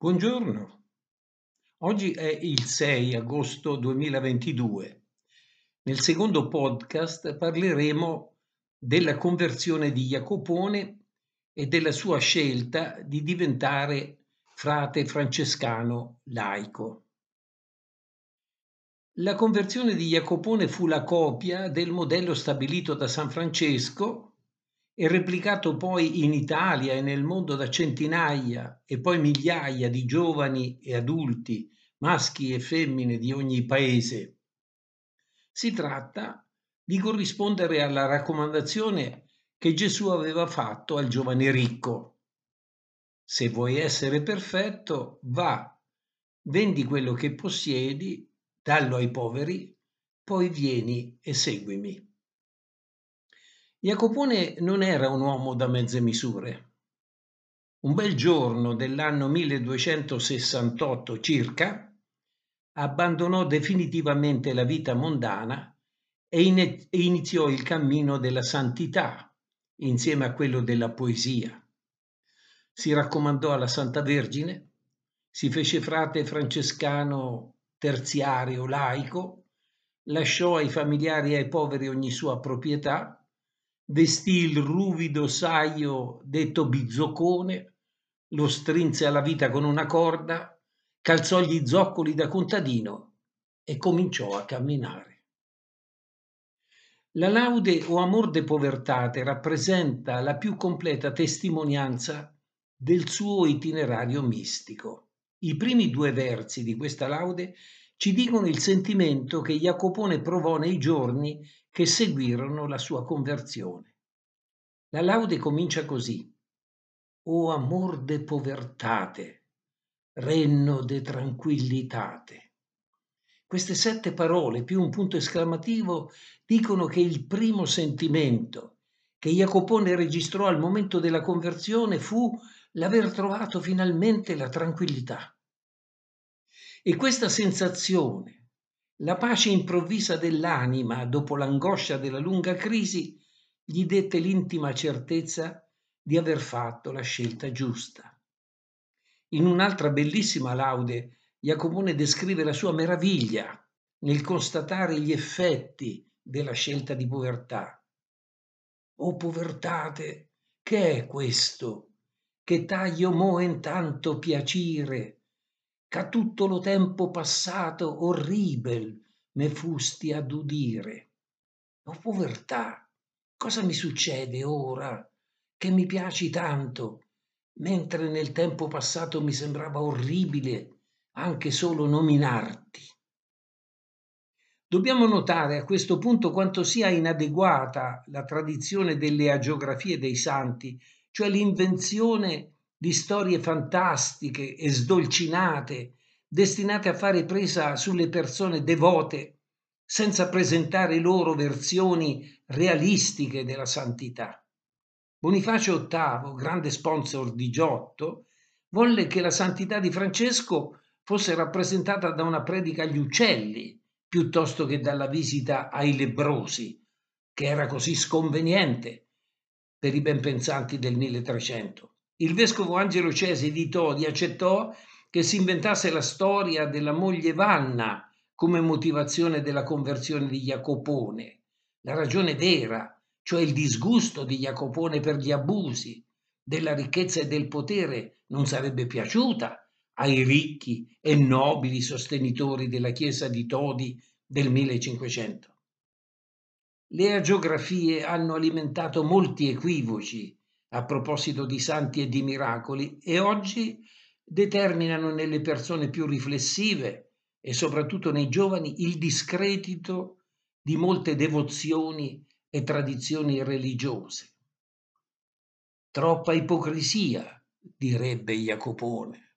Buongiorno, oggi è il 6 agosto 2022. Nel secondo podcast parleremo della conversione di Jacopone e della sua scelta di diventare frate francescano laico. La conversione di Jacopone fu la copia del modello stabilito da San Francesco e replicato poi in Italia e nel mondo da centinaia e poi migliaia di giovani e adulti, maschi e femmine di ogni paese. Si tratta di corrispondere alla raccomandazione che Gesù aveva fatto al giovane ricco. Se vuoi essere perfetto, va, vendi quello che possiedi, dallo ai poveri, poi vieni e seguimi. Jacopone non era un uomo da mezze misure. Un bel giorno dell'anno 1268 circa, abbandonò definitivamente la vita mondana e iniziò il cammino della santità insieme a quello della poesia. Si raccomandò alla Santa Vergine, si fece frate francescano terziario laico, lasciò ai familiari e ai poveri ogni sua proprietà vestì il ruvido saio detto bizzocone, lo strinse alla vita con una corda, calzò gli zoccoli da contadino e cominciò a camminare. La laude o amor de povertate rappresenta la più completa testimonianza del suo itinerario mistico. I primi due versi di questa laude ci dicono il sentimento che Jacopone provò nei giorni che seguirono la sua conversione. La laude comincia così. O amor de povertate, renno de tranquillitate. Queste sette parole più un punto esclamativo dicono che il primo sentimento che Jacopone registrò al momento della conversione fu l'aver trovato finalmente la tranquillità. E questa sensazione la pace improvvisa dell'anima dopo l'angoscia della lunga crisi gli dette l'intima certezza di aver fatto la scelta giusta. In un'altra bellissima laude, Jacomone descrive la sua meraviglia nel constatare gli effetti della scelta di povertà. O povertate, che è questo? Che taglio moen tanto piacere, Ch'a tutto lo tempo passato orribel me fusti ad udire. O povertà, cosa mi succede ora che mi piaci tanto, mentre nel tempo passato mi sembrava orribile anche solo nominarti? Dobbiamo notare a questo punto quanto sia inadeguata la tradizione delle agiografie dei santi, cioè l'invenzione di storie fantastiche e sdolcinate, destinate a fare presa sulle persone devote, senza presentare loro versioni realistiche della santità. Bonifacio VIII, grande sponsor di Giotto, volle che la santità di Francesco fosse rappresentata da una predica agli uccelli piuttosto che dalla visita ai lebrosi, che era così sconveniente per i benpensanti del 1300 il vescovo Angelo Cesi di Todi accettò che si inventasse la storia della moglie Vanna come motivazione della conversione di Jacopone. La ragione vera, cioè il disgusto di Jacopone per gli abusi della ricchezza e del potere, non sarebbe piaciuta ai ricchi e nobili sostenitori della Chiesa di Todi del 1500. Le agiografie hanno alimentato molti equivoci a proposito di santi e di miracoli e oggi determinano nelle persone più riflessive e soprattutto nei giovani il discredito di molte devozioni e tradizioni religiose. Troppa ipocrisia, direbbe Jacopone.